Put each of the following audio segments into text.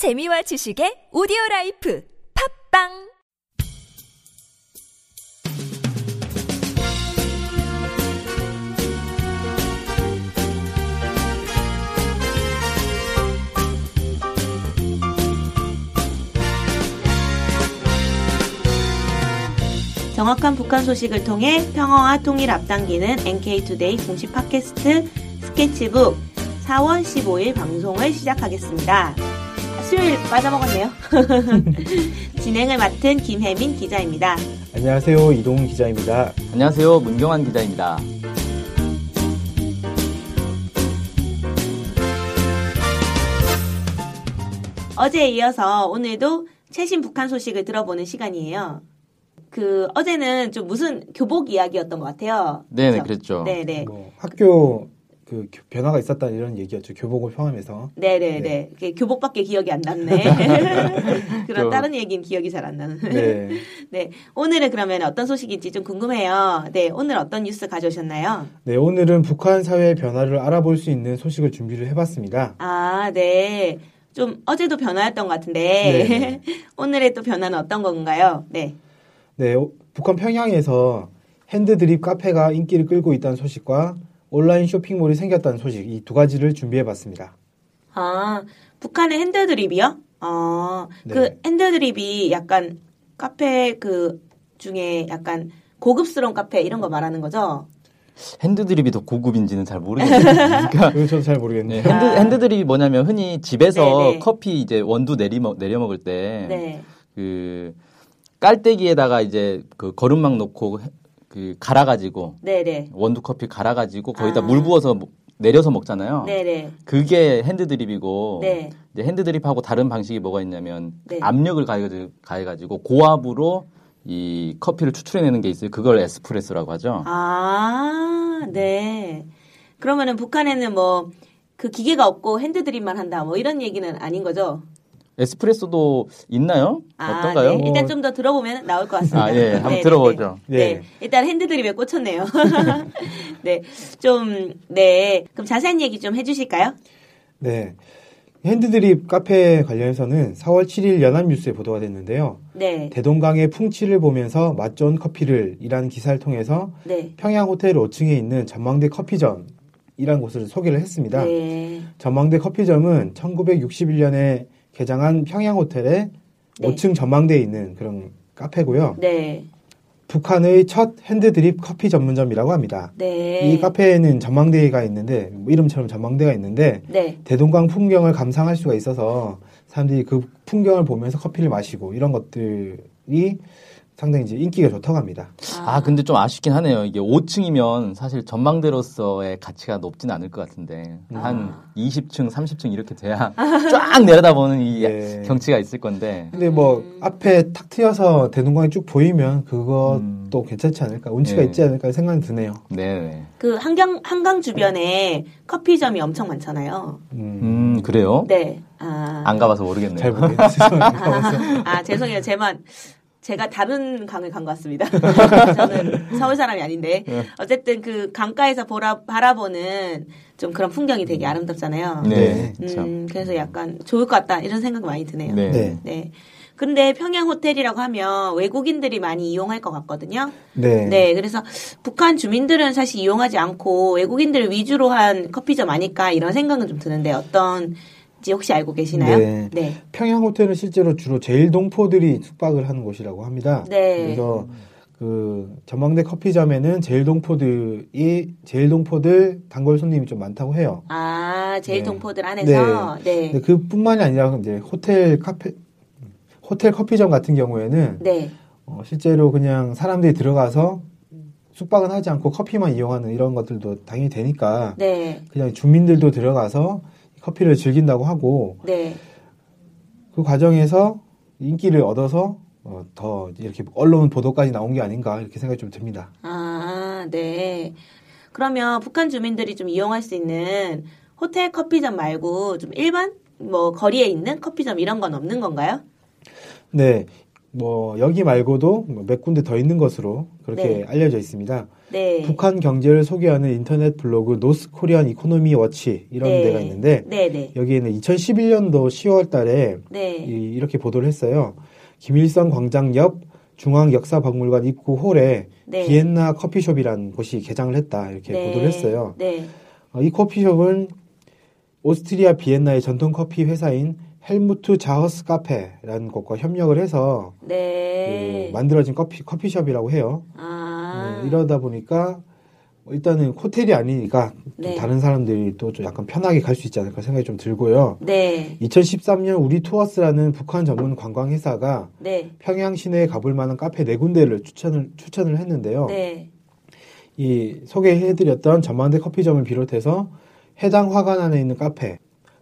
재미와 지식의 오디오 라이프 팟빵 정확한 북한 소식을 통해 평화와 통일 앞당기는 NK투데이 공식 팟캐스트 스케치북 4월 15일 방송을 시작하겠습니다. 수요일 빠져먹었네요. 진행을 맡은 김혜민 기자입니다. 안녕하세요. 이동훈 기자입니다. 안녕하세요. 문경환 기자입니다. 어제에 이어서 오늘도 최신 북한 소식을 들어보는 시간이에요. 그 어제는 좀 무슨 교복 이야기였던 것 같아요. 네네, 그렇죠? 그랬죠. 네네. 뭐 학교 그 교- 변화가 있었다는 이런 얘기였죠. 교복을 포함해서. 네네네. 그 교복밖에 기억이 안 남네. 그런 저- 다른 얘기는 기억이 잘 안 나는. 네. 네. 오늘은 그러면 어떤 소식인지 좀 궁금해요. 네. 오늘 어떤 뉴스 가져오셨나요? 네, 오늘은 북한 사회의 변화를 알아볼 수 있는 소식을 준비를 해봤습니다. 아, 네. 좀 어제도 변화였던 것 같은데 네. 오늘의 또 변화는 어떤 건가요? 네. 네, 오- 북한 평양에서 핸드드립 카페가 인기를 끌고 있다는 소식과 온라인 쇼핑몰이 생겼다는 소식 이 두 가지를 준비해봤습니다. 아, 북한의 핸드드립이요? 어, 그 네. 핸드드립이 약간 카페 그 중에 약간 고급스러운 카페 이런 거 말하는 거죠? 핸드드립이 더 고급인지는 잘 모르겠어요. 그러니까 그건 저도 잘 네, 모르겠네요. 핸드, 아. 핸드드립이 뭐냐면 흔히 집에서 네네. 커피 이제 원두 내리 먹, 내려 먹을 때 네. 그 깔때기에다가 이제 그 거름막 놓고 그 갈아가지고 네네. 원두 커피 갈아가지고 거기다 아. 물 부어서 먹- 내려서 먹잖아요. 네네. 그게 핸드드립이고 네. 이제 핸드드립하고 다른 방식이 뭐가 있냐면 네. 압력을 가해가지고, 가해가지고 고압으로 이 커피를 추출해내는 게 있어요. 그걸 에스프레소라고 하죠. 아, 네. 그러면은 북한에는 뭐 그 기계가 없고 핸드드립만 한다 뭐 이런 얘기는 아닌 거죠? 에스프레소도 있나요? 아, 어떤가요? 네. 일단 좀 더 들어보면 나올 것 같습니다. 아, 예. 한번 네, 들어보죠. 네, 네. 예. 네. 일단 핸드드립에 꽂혔네요. 네. 좀, 네. 그럼 자세한 얘기 좀 해주실까요? 네. 핸드드립 카페 관련해서는 4월 7일 연합뉴스에 보도가 됐는데요. 네. 대동강의 풍치를 보면서 맛 좋은 커피를 이라는 기사를 통해서 네. 평양 호텔 5층에 있는 전망대 커피점이라는 곳을 소개를 했습니다. 네. 전망대 커피점은 1961년에 개장한 평양 호텔의 네. 5층 전망대에 있는 그런 카페고요. 네. 북한의 첫 핸드드립 커피 전문점이라고 합니다. 네. 이 카페에는 전망대가 있는데 뭐 이름처럼 전망대가 있는데 네. 대동강 풍경을 감상할 수가 있어서 사람들이 그 풍경을 보면서 커피를 마시고 이런 것들이 상당히 이제 인기가 좋다고 합니다. 아, 근데 좀 아쉽긴 하네요. 이게 5층이면 사실 전망대로서의 가치가 높진 않을 것 같은데 한 20층, 30층 이렇게 돼야 쫙 내려다보는 이 예. 경치가 있을 건데 근데 뭐 음. 앞에 탁 트여서 대동강이 쭉 보이면 그것도 음. 괜찮지 않을까 운치가 예. 있지 않을까 생각이 드네요. 네. 그 한강, 한강 주변에 커피점이 엄청 많잖아요. 음, 음, 그래요? 네. 아. 안 가봐서 모르겠네요. 잘 모르겠어요. 아, 죄송해요. 제만 제가 다른 강을 간 것 같습니다. 저는 서울 사람이 아닌데. 어쨌든 그 강가에서 보라, 바라보는 좀 그런 풍경이 되게 아름답잖아요. 네. 네. 참. 음, 그래서 약간 좋을 것 같다. 이런 생각 많이 드네요. 네. 네. 네. 근데 평양 호텔이라고 하면 외국인들이 많이 이용할 것 같거든요. 네. 네, 그래서 북한 주민들은 사실 이용하지 않고 외국인들 위주로 한 커피점 아닐까 이런 생각은 좀 드는데 어떤지 혹시 알고 계시나요? 네. 네. 평양 호텔은 실제로 주로 제일 동포들이 숙박을 하는 곳이라고 합니다. 네. 그래서 그 전망대 커피점에는 제일 동포들이 제일 동포들 단골 손님이 좀 많다고 해요. 아, 제일 네. 동포들 안에서 네. 근데 그뿐만이 아니라 이제 호텔 카페 호텔 커피점 같은 경우에는 네. 어, 실제로 그냥 사람들이 들어가서 숙박은 하지 않고 커피만 이용하는 이런 것들도 당연히 되니까 네. 그냥 주민들도 들어가서 커피를 즐긴다고 하고 네. 그 과정에서 인기를 얻어서 어, 더 이렇게 언론 보도까지 나온 게 아닌가 이렇게 생각이 좀 듭니다. 아, 네. 그러면 북한 주민들이 좀 이용할 수 있는 호텔 커피점 말고 좀 일반 뭐 거리에 있는 커피점 이런 건 없는 건가요? 네. 뭐 여기 말고도 뭐몇 군데 더 있는 것으로 그렇게 네. 알려져 있습니다. 네. 북한 경제를 소개하는 인터넷 블로그 North Korean Economy Watch 이런 네. 데가 있는데 네, 네. 여기에는 2011년도 10월 달에 네. 이, 이렇게 보도를 했어요. 김일성 광장 옆 중앙역사박물관 입구 홀에 네. 비엔나 커피숍이라는 곳이 개장을 했다 이렇게 네. 보도를 했어요. 네. 어, 이 커피숍은 오스트리아 비엔나의 전통 커피 회사인 Helmut Sachers 카페라는 곳과 협력을 해서 네. 그 만들어진 커피 커피숍이라고 해요. 아. 네, 이러다 보니까 뭐 일단은 호텔이 아니니까 좀 네. 다른 사람들이 또 좀 약간 편하게 갈 수 있지 않을까 생각이 좀 들고요. 네. 2013년 Uri Tours라는 북한 전문 관광 회사가 네. 평양 시내에 가볼 만한 카페 네 군데를 추천을 추천을 했는데요. 네. 이 소개해드렸던 전망대 커피점을 비롯해서 해당 화관 안에 있는 카페,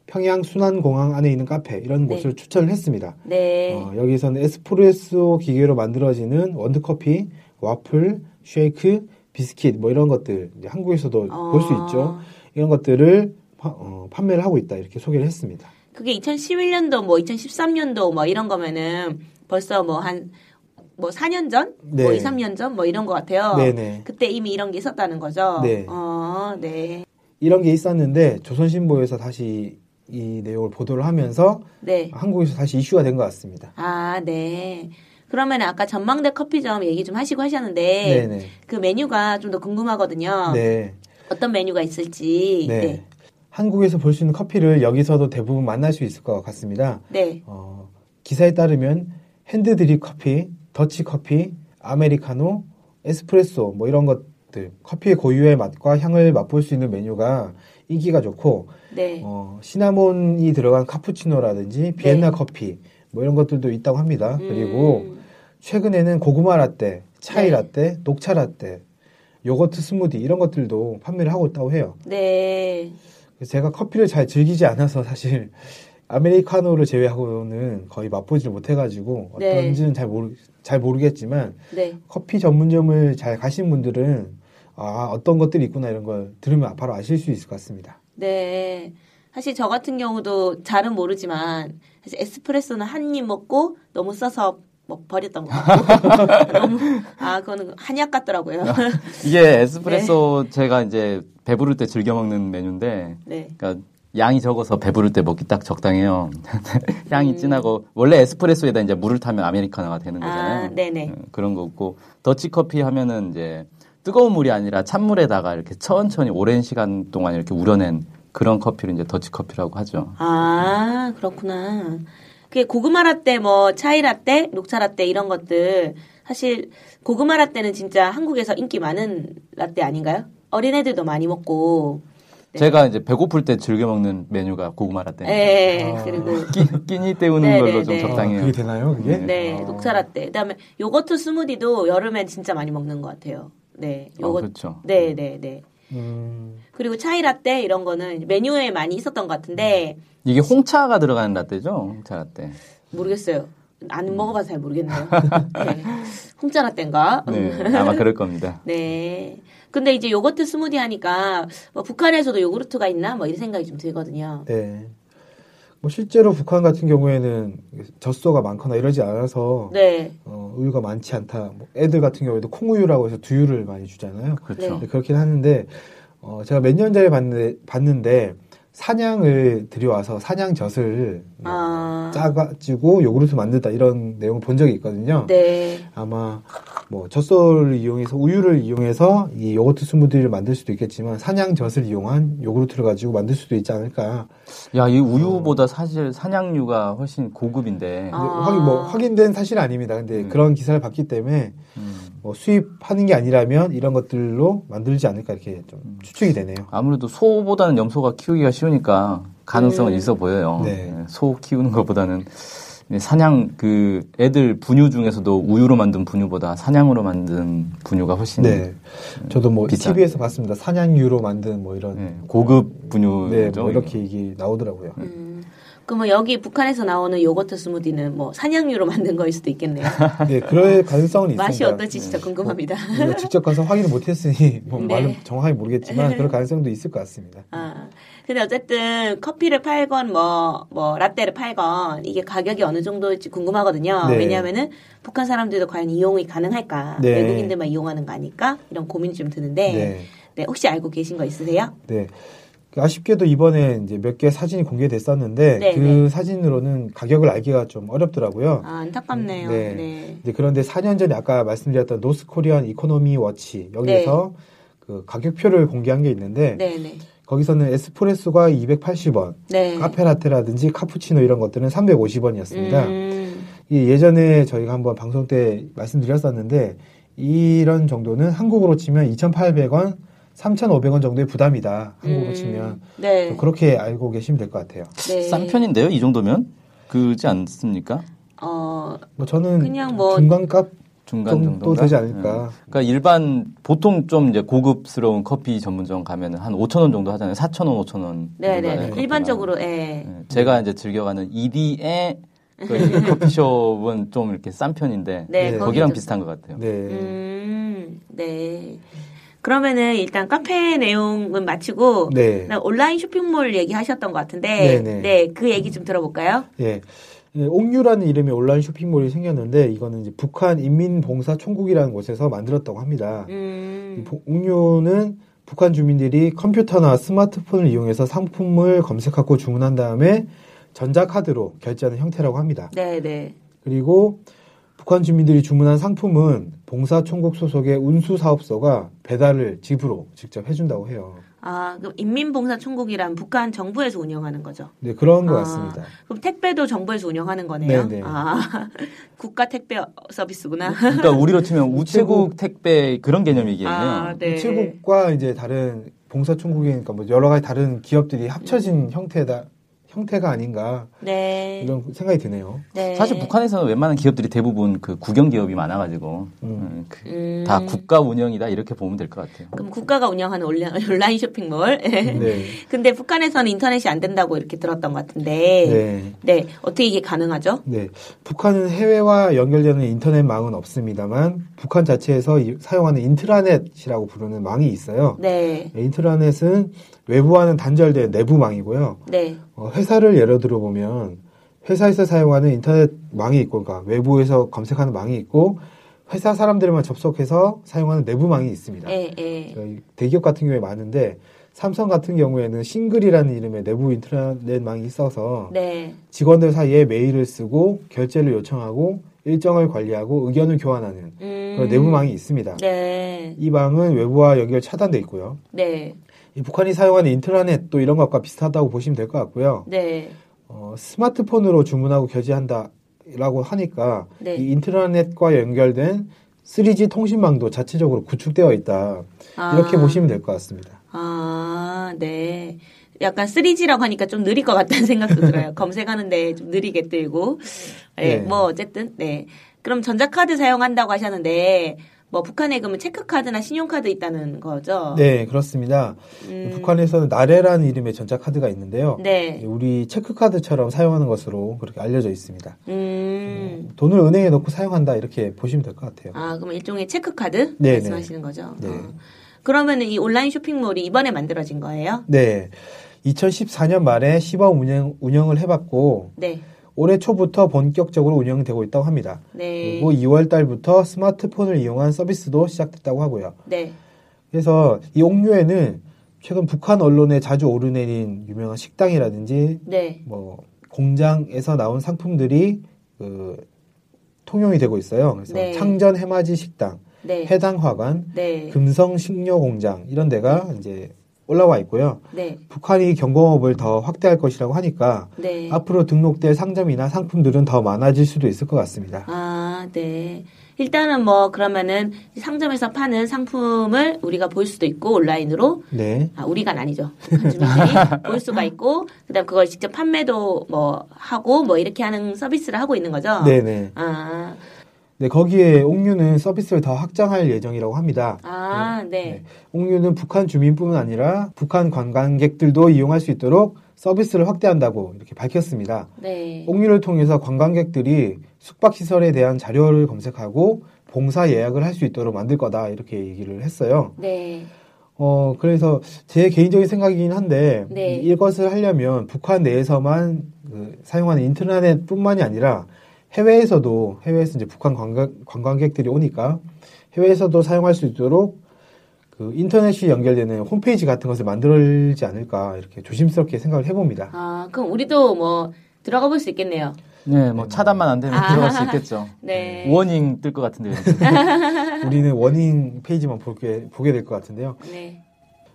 평양 순환공항 안에 있는 카페 이런 네. 곳을 추천을 했습니다. 네. 어, 여기서는 에스프레소 기계로 만들어지는 원두커피, 와플, 쉐이크, 비스킷 뭐 이런 것들 한국에서도 어. 볼수 있죠. 이런 것들을 파- 어, 판매를 하고 있다 이렇게 소개를 했습니다. 그게 2011년도 뭐 2013년도 뭐 이런 거면은 벌써 뭐한뭐 4년 전? 뭐 네. 2, 3년 전? 뭐 이런 것 같아요. 네네. 그때 이미 이런 게 있었다는 거죠. 네. 어, 네. 이런 게 있었는데 조선신보에서 다시 이 내용을 보도를 하면서 네. 한국에서 다시 이슈가 된 것 같습니다. 아, 네. 그러면 아까 전망대 커피점 얘기 좀 하시고 하셨는데 네네. 그 메뉴가 좀 더 궁금하거든요. 네. 어떤 메뉴가 있을지. 네. 네. 한국에서 볼 수 있는 커피를 여기서도 대부분 만날 수 있을 것 같습니다. 네. 어, 기사에 따르면 핸드드립 커피, 더치 커피, 아메리카노, 에스프레소 뭐 이런 것 들 커피의 고유의 맛과 향을 맛볼 수 있는 메뉴가 인기가 좋고 네. 어, 시나몬이 들어간 카푸치노라든지 비엔나 네. 커피 뭐 이런 것들도 있다고 합니다. 그리고 음, 최근에는 고구마 라떼, 차이 네. 라떼, 녹차 라떼, 요거트 스무디 이런 것들도 판매를 하고 있다고 해요. 네. 제가 커피를 잘 즐기지 않아서 사실 아메리카노를 제외하고는 거의 맛보지를 못해가지고 네. 어떤지는 잘 모르 잘 모르겠지만 네. 커피 전문점을 잘 가신 분들은 아 어떤 것들이 있구나 이런 걸 들으면 바로 아실 수 있을 것 같습니다. 네. 사실 저 같은 경우도 잘은 모르지만 사실 에스프레소는 한 입 먹고 너무 써서 뭐 버렸던 것 같고 너무 아 그거는 한약 같더라고요. 이게 에스프레소 제가 이제 배부를 때 즐겨 먹는 메뉴인데, 네. 그러니까 양이 적어서 배부를 때 먹기 딱 적당해요. 향이 음. 진하고 원래 에스프레소에다 이제 물을 타면 아메리카노가 되는 거잖아요. 아, 네네. 음, 그런 거고 더치 커피 하면은 이제 뜨거운 물이 아니라 찬물에다가 이렇게 천천히 오랜 시간 동안 이렇게 우려낸 그런 커피를 이제 더치 커피라고 하죠. 아 그렇구나. 그게 고구마 라떼, 뭐 차이 라떼, 녹차 라떼 이런 것들 사실 고구마 라떼는 진짜 한국에서 인기 많은 라떼 아닌가요? 어린애들도 많이 먹고. 네. 제가 이제 배고플 때 즐겨 먹는 메뉴가 고구마 라떼. 네. 아. 그리고 끼, 끼니 때우는 네, 걸로 네, 좀 네. 적당해요. 아, 그게 되나요? 그게? 네, 아. 녹차 라떼. 그다음에 요거트 스무디도 여름엔 진짜 많이 먹는 것 같아요. 네, 어, 요거. 그렇죠. 네, 네, 네. 음, 그리고 차이 라떼 이런 거는 메뉴에 많이 있었던 것 같은데 이게 홍차가 들어가는 라떼죠? 홍차 라떼. 모르겠어요. 안 먹어봐서 잘 모르겠네요. 네. 홍차 라떼인가? 네, 아마 그럴 겁니다. 네. 근데 이제 요거트 스무디 하니까 뭐 북한에서도 요구르트가 있나 뭐 이런 생각이 좀 들거든요. 네. 뭐 실제로 북한 같은 경우에는 젖소가 많거나 이러지 않아서 네. 어, 우유가 많지 않다. 뭐 애들 같은 경우에도 콩우유라고 해서 두유를 많이 주잖아요. 그렇죠. 네. 그렇긴 하는데 어, 제가 몇 년 전에 봤는데, 봤는데 사냥을 들여와서 사냥젖을 뭐 아. 짜가지고 요구르트 만든다 이런 내용을 본 적이 있거든요. 네. 아마 뭐 젖소를 이용해서 우유를 이용해서 이 요거트 스무디를 만들 수도 있겠지만 사냥젖을 이용한 요구르트를 가지고 만들 수도 있지 않을까. 야, 이 우유보다 사실 사냥류가 훨씬 고급인데. 아. 확인 뭐 확인된 사실은 아닙니다. 근데 음. 그런 기사를 봤기 때문에 음, 뭐 수입하는 게 아니라면 이런 것들로 만들지 않을까 이렇게 좀 추측이 되네요. 아무래도 소보다는 염소가 키우기가 쉬우니까 가능성은 음. 있어 보여요. 네. 네, 소 키우는 것보다는 사냥 그 애들 분유 중에서도 우유로 만든 분유보다 사냥으로 만든 분유가 훨씬 네, 저도 뭐 비싼. TV에서 봤습니다. 사냥유로 만든 뭐 이런 네, 고급 분유죠. 네, 뭐 이렇게 이게 나오더라고요. 음. 그러면 여기 북한에서 나오는 요거트 스무디는 뭐 산양유로 만든 거일 수도 있겠네요. 네, 그럴 가능성은 있습니다. 맛이 어떨지 진짜 궁금합니다. 우리가 직접 가서 확인을 못했으니 뭐 네. 말은 정확하게 모르겠지만 그럴 가능성도 있을 것 같습니다. 아, 근데 어쨌든 커피를 팔건 뭐, 뭐, 라떼를 팔건 이게 가격이 어느 정도일지 궁금하거든요. 네. 왜냐하면은 북한 사람들도 과연 이용이 가능할까? 네. 외국인들만 이용하는 거 아닐까? 이런 고민이 좀 드는데, 네. 네, 혹시 알고 계신 거 있으세요? 네. 아쉽게도 이번에 이제 몇 개 사진이 공개됐었는데 네, 그 네. 사진으로는 가격을 알기가 좀 어렵더라고요. 아, 안타깝네요. 네. 네. 이제 그런데 4년 전에 아까 말씀드렸던 North Korean Economy Watch 여기서 그 가격표를 공개한 게 있는데 네, 네. 거기서는 에스프레소가 280원, 네. 카페라테라든지 카푸치노 이런 것들은 350원이었습니다. 음, 이 예전에 저희가 한번 방송 때 말씀드렸었는데 이런 정도는 한국으로 치면 2,800원, 3,500원 정도의 부담이다. 한국으로 음, 치면 네. 그렇게 알고 계시면 될 것 같아요. 네. 싼 편인데요, 이 정도면? 그지 않습니까? 어, 뭐 저는 그냥 뭐- 중간값 중간 정도 되지 않을까. 그러니까 일반 보통 좀 이제 고급스러운 커피 전문점 가면은 한 5천 원 정도 하잖아요. 4천 원, 5천 원. 네, 네. 네. 하는 일반적으로, 예. 네, 제가 이제 즐겨가는 ED의 그 커피숍은 좀 이렇게 싼 편인데 네, 네. 거기랑 비슷한 것 같아요. 네. 음, 네. 그러면은 일단 카페 내용은 마치고 네. 온라인 쇼핑몰 얘기하셨던 것 같은데 네네. 네, 그 얘기 좀 들어볼까요? 예. 예, 옥류라는 이름의 온라인 쇼핑몰이 생겼는데 이거는 이제 북한 인민봉사총국이라는 곳에서 만들었다고 합니다. 이 음, 보- 옥류는 북한 주민들이 컴퓨터나 스마트폰을 이용해서 상품을 검색하고 주문한 다음에 전자카드로 결제하는 형태라고 합니다. 네, 네. 그리고 북한 주민들이 주문한 상품은 봉사총국 소속의 운수사업소가 배달을 집으로 직접 해준다고 해요. 아, 그럼 인민봉사총국이란 북한 정부에서 운영하는 거죠. 네, 그런 것 아, 같습니다. 그럼 택배도 정부에서 운영하는 거네요. 네네. 아, 국가 택배 서비스구나. 그러니까 우리로 치면 우체국 택배 그런 개념이겠네요. 아, 네. 우체국과 이제 다른 봉사총국이니까 뭐 여러 가지 다른 기업들이 합쳐진 형태다 형태가 아닌가 네. 이런 생각이 드네요. 네. 사실 북한에서는 웬만한 기업들이 대부분 그 국영 기업이 많아가지고 음. 음, 그- 음, 다 국가 운영이다 이렇게 보면 될 것 같아요. 그럼 국가가 운영하는 온라- 온라인 쇼핑몰. 네. 근데 북한에서는 인터넷이 안 된다고 이렇게 들었던 것 같은데. 네. 네. 어떻게 이게 가능하죠? 네. 북한은 해외와 연결되는 인터넷망은 없습니다만 북한 자체에서 이- 사용하는 인트라넷이라고 부르는 망이 있어요. 네. 인트라넷은 외부와는 단절된 내부망이고요. 네. 어, 회사를 예로 들어 보면 회사에서 사용하는 인터넷 망이 있고 그러니까 외부에서 검색하는 망이 있고 회사 사람들만 접속해서 사용하는 내부망이 있습니다. 예, 예. 저희 대기업 같은 경우에 많은데 삼성 같은 경우에는 싱글이라는 이름의 내부 인터넷망이 있어서 네. 직원들 사이에 메일을 쓰고 결제를 요청하고 일정을 관리하고 의견을 교환하는 음. 그런 내부망이 있습니다. 네. 이 망은 외부와 연결 차단돼 있고요. 네. 이 북한이 사용하는 인트라넷도 이런 것과 비슷하다고 보시면 될 것 같고요. 네. 어, 스마트폰으로 주문하고 결제한다라고 하니까 네. 이 인트라넷과 연결된 3G 통신망도 자체적으로 구축되어 있다. 이렇게 아. 보시면 될 것 같습니다. 아, 네. 약간 3G라고 하니까 좀 느릴 것 같다는 생각도 들어요. 검색하는데 좀 느리게 뜨고. 네, 네. 뭐 어쨌든 네. 그럼 전자카드 사용한다고 하셨는데 뭐 북한에 그러면 체크카드나 신용카드 있다는 거죠? 네, 그렇습니다. 음, 북한에서는 나레라는 이름의 전자 카드가 있는데요. 네. 우리 체크카드처럼 사용하는 것으로 그렇게 알려져 있습니다. 음. 돈을 은행에 넣고 사용한다 이렇게 보시면 될 것 같아요. 아, 그럼 일종의 체크카드 네, 말씀하시는 거죠? 네. 어. 그러면은 이 온라인 쇼핑몰이 이번에 만들어진 거예요? 네. 2014년 말에 시범 운영, 운영을 해봤고, 네. 올해 초부터 본격적으로 운영되고 있다고 합니다. 네. 그리고 2월 달부터 스마트폰을 이용한 서비스도 시작됐다고 하고요. 네. 그래서 이 옥류에는 최근 북한 언론에 자주 오르내린 유명한 식당이라든지 네. 뭐 공장에서 나온 상품들이 그 통용이 되고 있어요. 그래서 네. 창전 해맞이 식당, 네. 해당 화관, 네. 금성 식료 공장 이런 데가 이제 올라와 있고요. 네. 북한이 경공업을 더 확대할 것이라고 하니까 네. 앞으로 등록될 상점이나 상품들은 더 많아질 수도 있을 것 같습니다. 아, 네. 일단은 뭐 그러면은 상점에서 파는 상품을 우리가 볼 수도 있고 온라인으로 네. 아 우리가 아니죠 볼 수가 있고 그다음 그걸 직접 판매도 뭐 하고 뭐 이렇게 하는 서비스를 하고 있는 거죠. 네 네. 아, 네, 거기에 옥류는 서비스를 더 확장할 예정이라고 합니다. 아, 네. 옥류는 북한 주민뿐만 아니라 북한 관광객들도 이용할 수 있도록 서비스를 확대한다고 이렇게 밝혔습니다. 네. 옥류를 통해서 관광객들이 숙박시설에 대한 자료를 검색하고 봉사 예약을 할 수 있도록 만들 거다 이렇게 얘기를 했어요. 네. 어 그래서 제 개인적인 생각이긴 한데 네. 이- 이것을 하려면 북한 내에서만 그 사용하는 인터넷뿐만이 아니라 해외에서도 해외에서 이제 북한 관광, 관광객들이 오니까 해외에서도 사용할 수 있도록 그 인터넷이 연결되는 홈페이지 같은 것을 만들지 않을까 이렇게 조심스럽게 생각을 해봅니다. 아, 그럼 우리도 뭐 들어가 볼 수 있겠네요. 네, 뭐 차단만 안 되면 아. 들어갈 수 있겠죠. 네. 워닝 뜰 것 같은데요. 우리는 원인 페이지만 보게 보게 될 것 같은데요. 네.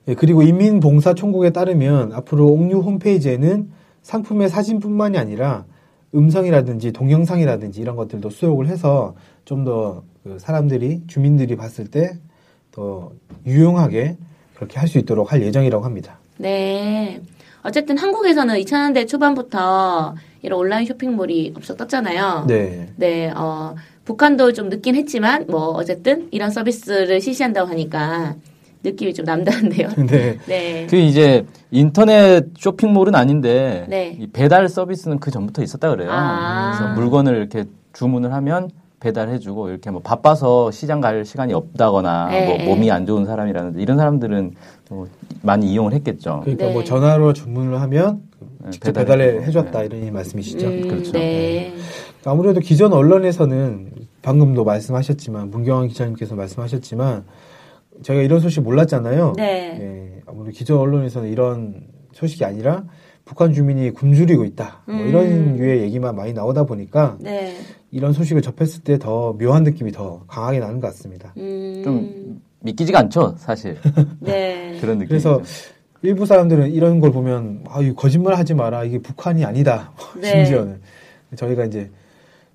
예, 그리고 인민봉사총국에 따르면 앞으로 옥류 홈페이지에는 상품의 사진뿐만이 아니라 음성이라든지 동영상이라든지 이런 것들도 수록을 해서 좀 더 그 사람들이 주민들이 봤을 때 더 유용하게 그렇게 할 수 있도록 할 예정이라고 합니다. 네. 어쨌든 한국에서는 2000년대 초반부터 이런 온라인 쇼핑몰이 엄청 떴잖아요. 네. 네, 어, 북한도 좀 늦긴 했지만, 뭐, 어쨌든 이런 서비스를 실시한다고 하니까 느낌이 좀 남다른데요. 네. 네. 그 이제 인터넷 쇼핑몰은 아닌데 네. 이 배달 서비스는 그 전부터 있었다 그래요. 아. 그래서 물건을 이렇게 주문을 하면 배달해주고 이렇게 뭐 바빠서 시장 갈 시간이 없다거나 네. 뭐 몸이 안 좋은 사람이라든지 이런 사람들은 뭐 많이 이용을 했겠죠. 그러니까 네. 뭐 전화로 주문을 하면 네, 직접 배달해 주고. 해줬다 이런 말씀이시죠. 음, 그렇죠. 네. 아무래도 기존 언론에서는 방금도 말씀하셨지만 문경환 기자님께서 말씀하셨지만 저희가 이런 소식 몰랐잖아요. 네. 예, 아무래도 기존 언론에서는 이런 소식이 아니라 북한 주민이 굶주리고 있다. 뭐 음. 이런 류의 얘기만 많이 나오다 보니까 네. 이런 소식을 접했을 때 더 묘한 느낌이 더 강하게 나는 것 같습니다. 음, 좀 믿기지가 않죠, 사실. 네. 그런 느낌. 그래서 일부 사람들은 이런 걸 보면 아, 이 거짓말 하지 마라. 이게 북한이 아니다. 네. 심지어는 저희가 이제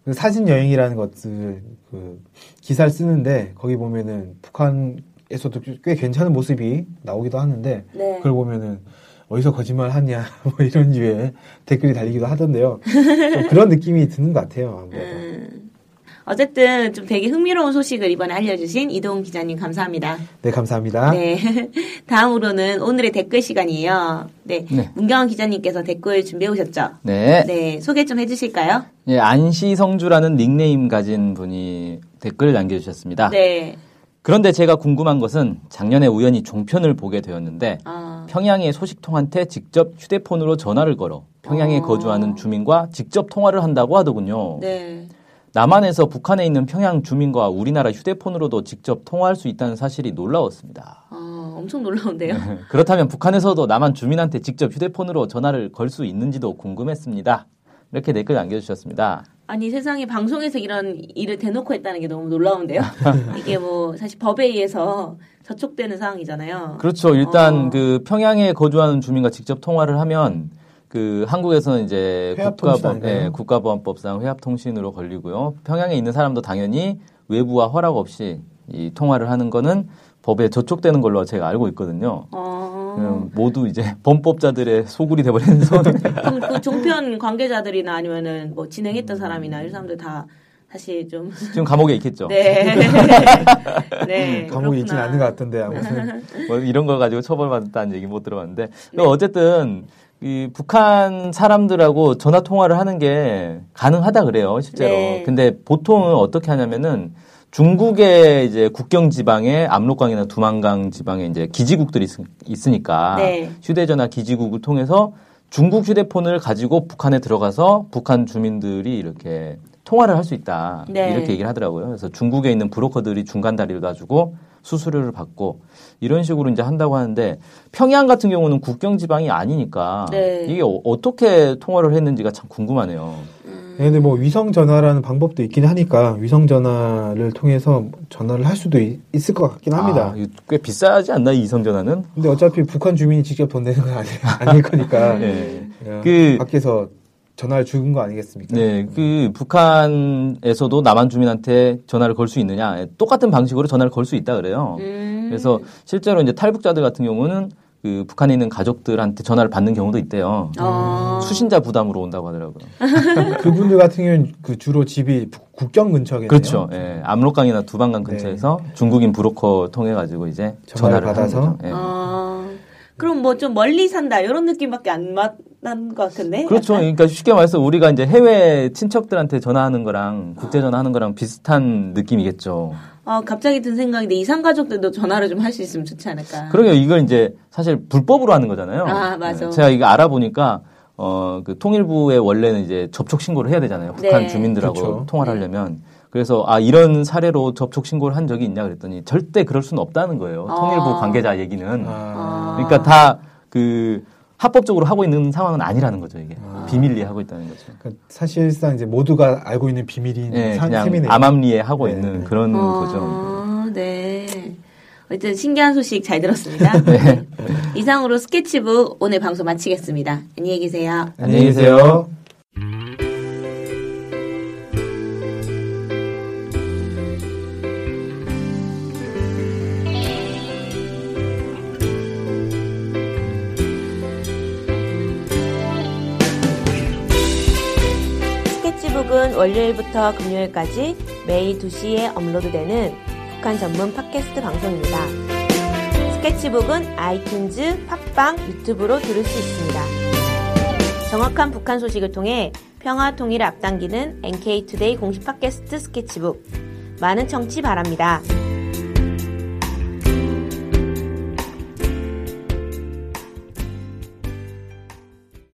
그 사진 여행이라는 것을 그 기사를 쓰는데 거기 보면은 북한 에서도 꽤 괜찮은 모습이 나오기도 하는데 네. 그걸 보면은 어디서 거짓말 하냐 뭐 이런 류의 댓글이 달리기도 하던데요. 좀 그런 느낌이 드는 것 같아요. 아무래도. 음. 어쨌든 좀 되게 흥미로운 소식을 이번에 알려주신 이동 기자님 감사합니다. 네 감사합니다. 네. 다음으로는 오늘의 댓글 시간이에요. 네. 네. 문경원 기자님께서 댓글 준비해 오셨죠? 네. 네. 소개 좀 해주실까요? 예, 안시성주라는 닉네임 가진 분이 댓글을 남겨주셨습니다. 네. 그런데 제가 궁금한 것은 작년에 우연히 종편을 보게 되었는데 아, 평양의 소식통한테 직접 휴대폰으로 전화를 걸어 평양에 어. 거주하는 주민과 직접 통화를 한다고 하더군요. 네. 남한에서 북한에 있는 평양 주민과 우리나라 휴대폰으로도 직접 통화할 수 있다는 사실이 놀라웠습니다. 아, 엄청 놀라운데요. 그렇다면 북한에서도 남한 주민한테 직접 휴대폰으로 전화를 걸 수 있는지도 궁금했습니다. 이렇게 댓글 남겨주셨습니다. 아니 세상에 방송에서 이런 일을 대놓고 했다는 게 너무 놀라운데요. 이게 뭐 사실 법에 의해서 저촉되는 상황이잖아요. 그렇죠. 일단 어. 그 평양에 거주하는 주민과 직접 통화를 하면 그 한국에서는 이제 회합통신 국가보, 아닌가요? 예, 국가보안법상 회합통신으로 걸리고요. 평양에 있는 사람도 당연히 외부와 허락 없이 이 통화를 하는 거는 법에 저촉되는 걸로 제가 알고 있거든요. 어, 그럼 모두 이제 범법자들의 소굴이 돼버리는 선. 그럼 그 종편 관계자들이나 아니면은 뭐 진행했던 사람이나 이런 사람들 다 사실 좀 지금 감옥에 있겠죠. 네. 네. 감옥에 있지는. 않는 것 같던데 아무튼 뭐 이런 걸 가지고 처벌받았다는 얘기 못 들어봤는데 어쨌든 이 북한 사람들하고 전화 통화를 하는 게 가능하다 그래요 실제로. 네. 근데 보통은 어떻게 하냐면은 중국의 이제 국경 지방에 압록강이나 두만강 지방에 이제 기지국들이 있, 으니까 네. 휴대전화 기지국을 통해서 중국 휴대폰을 가지고 북한에 들어가서 북한 주민들이 이렇게 통화를 할 수 있다 네. 이렇게 얘기를 하더라고요. 그래서 중국에 있는 브로커들이 중간 다리를 놔주고 수수료를 받고 이런 식으로 이제 한다고 하는데 평양 같은 경우는 국경 지방이 아니니까 네. 이게 어- 어떻게 통화를 했는지가 참 궁금하네요. 네, 근데 뭐 위성 전화라는 방법도 있긴 하니까 위성 전화를 통해서 전화를 할 수도 있, 을것 같긴 합니다. 아, 꽤 비싸지 않나 이 이성 전화는? 근데 어차피 북한 주민이 직접 돈 내는 건 아니, 아닐 거니까 네. 그- 밖에서 전화를 주는 거 아니겠습니까? 네, 그 북한에서도 남한 주민한테 전화를 걸 수 있느냐? 똑같은 방식으로 전화를 걸 수 있다 그래요. 음. 그래서 실제로 이제 탈북자들 같은 경우는 그 북한에 있는 가족들한테 전화를 받는 경우도 있대요. 어. 수신자 부담으로 온다고 하더라고요. 그분들 같은 경우는 그 주로 집이 부- 국경 근처겠네요. 그렇죠. 예. 압록강이나 두반강 네. 근처에서 중국인 브로커 통해 가지고 이제 전화를 전화를, 받아서? 예. 어. 그럼 뭐 좀 멀리 산다 이런 느낌밖에 안, 맞, 난것 같은데. 그렇죠. 약간? 그러니까 쉽게 말해서 우리가 이제 해외 친척들한테 전화하는 거랑 국제 전화하는 거랑 비슷한 느낌이겠죠. 어, 갑자기 든 생각인데 이상 가족들도 전화를 좀 할 수 있으면 좋지 않을까. 그러게요. 이걸 이제 사실 불법으로 하는 거잖아요. 아, 맞아. 네, 제가 이거 알아보니까 어, 그 통일부에 원래는 이제 접촉 신고를 해야 되잖아요. 북한 네. 주민들하고 그렇죠. 통화를 하려면. 그래서 아 이런 사례로 접촉 신고를 한 적이 있냐 그랬더니 절대 그럴 수는 없다는 거예요. 아. 통일부 관계자 얘기는. 아, 그러니까 다 그 합법적으로 하고 있는 상황은 아니라는 거죠 이게 아. 비밀리에 하고 있다는 거죠. 그러니까 사실상 이제 모두가 알고 있는 비밀인 예, 상- 그냥 셈이네요. 암암리에 하고 네, 있는 네. 그런 어, 거죠. 네. 어쨌든 신기한 소식 잘 들었습니다. 네. 이상으로 스케치북 오늘 방송 마치겠습니다. 안녕히 계세요. 안녕히 계세요. 스케치북은 월요일부터 금요일까지 매일 2시에 업로드되는 북한 전문 팟캐스트 방송입니다. 스케치북은 아이튠즈, 팟빵, 유튜브로 들을 수 있습니다. 정확한 북한 소식을 통해 평화 통일을 앞당기는 NK투데이 공식 팟캐스트 스케치북. 많은 청취 바랍니다.